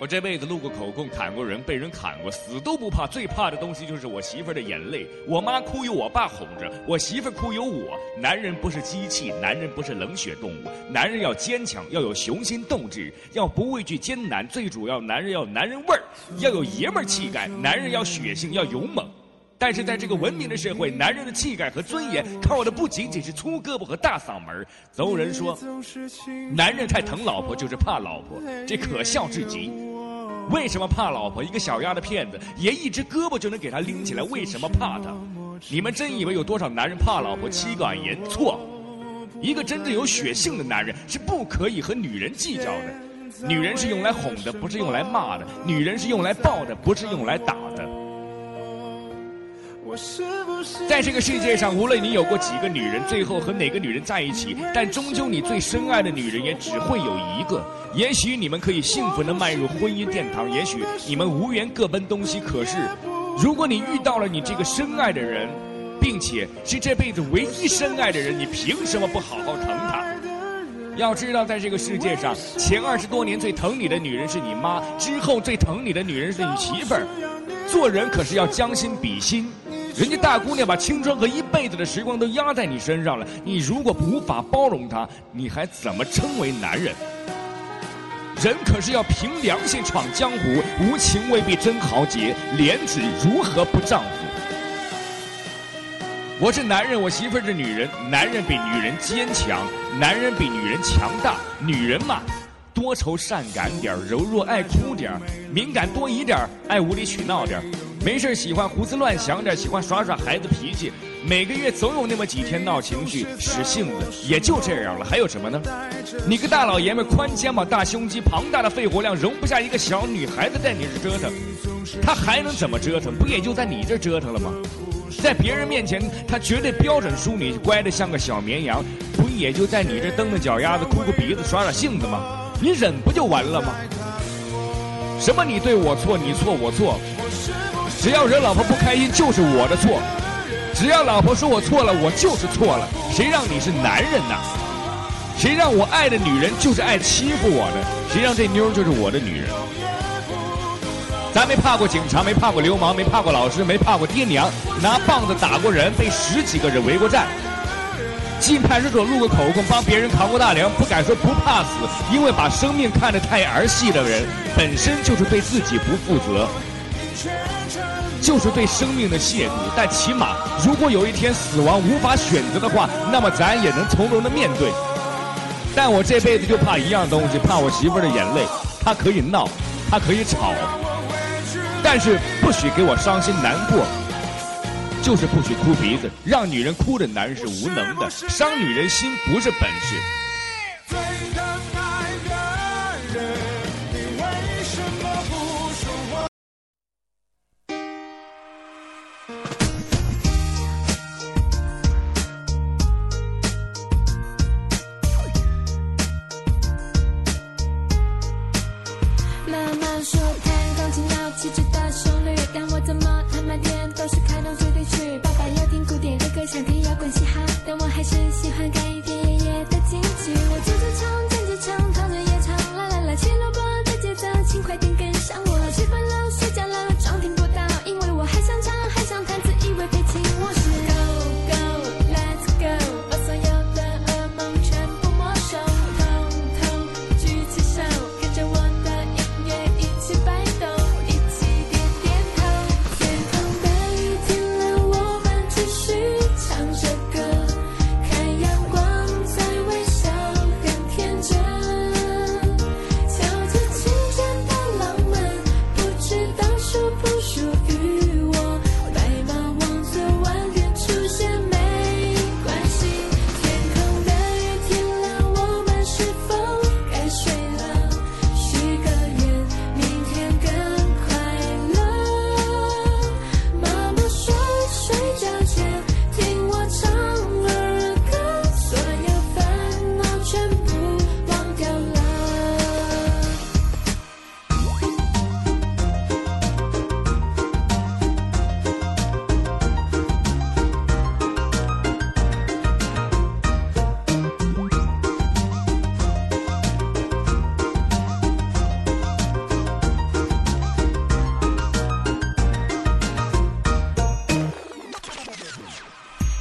我这辈子录过口供，砍过人，被人砍过，死都不怕。最怕的东西就是我媳妇儿的眼泪。我妈哭有我爸哄着，我媳妇儿哭有我。男人不是机器，男人不是冷血动物。男人要坚强，要有雄心斗志，要不畏惧艰难。最主要，男人要男人味儿，要有爷们儿气概。男人要血性，要勇猛。但是在这个文明的社会，男人的气概和尊严靠的不仅仅是粗胳膊和大嗓门总有人说，男人太疼老婆就是怕老婆，这可笑至极。为什么怕老婆？一个小丫的片子，爷一只胳膊就能给她拎起来，为什么怕她？你们真以为有多少男人怕老婆妻管严？错！一个真正有血性的男人是不可以和女人计较的。女人是用来哄的，不是用来骂的；女人是用来抱的，不是用来打的。在这个世界上，无论你有过几个女人，最后和哪个女人在一起，但终究你最深爱的女人也只会有一个。也许你们可以幸福的迈入婚姻殿堂，也许你们无缘各奔东西。可是，如果你遇到了你这个深爱的人，并且是这辈子唯一深爱的人，你凭什么不好好疼她？要知道，在这个世界上，前二十多年最疼你的女人是你妈，之后最疼你的女人是你媳妇儿。做人可是要将心比心。人家大姑娘把青春和一辈子的时光都压在你身上了，你如果无法包容她，你还怎么称为男人？人可是要凭良心闯江湖，无情未必真豪杰，廉耻如何不丈夫？我是男人，我媳妇儿是女人，男人比女人坚强，男人比女人强大，女人嘛，多愁善感点柔弱爱哭点敏感多疑点爱无理取闹点没事喜欢胡思乱想点，喜欢耍耍孩子脾气。每个月总有那么几天闹情绪、使性子，也就这样了。还有什么呢？你个大老爷们，宽肩膀、大胸肌、庞大的肺活量，容不下一个小女孩子在你这折腾。她还能怎么折腾？不也就在你这折腾了吗？在别人面前，她绝对标准淑女，乖的像个小绵羊。不也就在你这蹬着脚丫子、哭哭鼻子、耍耍性子吗？你忍不就完了吗？什么你对我错，你错我错。只要惹老婆不开心，就是我的错；只要老婆说我错了，我就是错了。谁让你是男人呢？谁让我爱的女人就是爱欺负我的？谁让这妞就是我的女人？咱没怕过警察，没怕过流氓，没怕过老师，没怕过爹娘，拿棒子打过人，被十几个人围过站，进派出所录过口供，帮别人扛过大梁，不敢说不怕死，因为把生命看得太儿戏的人，本身就是对自己不负责。就是对生命的亵渎，但起码，如果有一天死亡无法选择的话，那么咱也能从容的面对。但我这辈子就怕一样东西，怕我媳妇的眼泪。她可以闹，她可以吵，但是不许给我伤心难过，就是不许哭鼻子。让女人哭的男人是无能的，伤女人心不是本事。喜欢给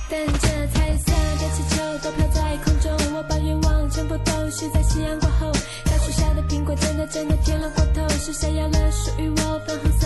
等着彩色的气球都飘在空中，我把愿望全部都许在夕阳过后。大树下的苹果真的真的甜了过头，是谁要了属于我粉红？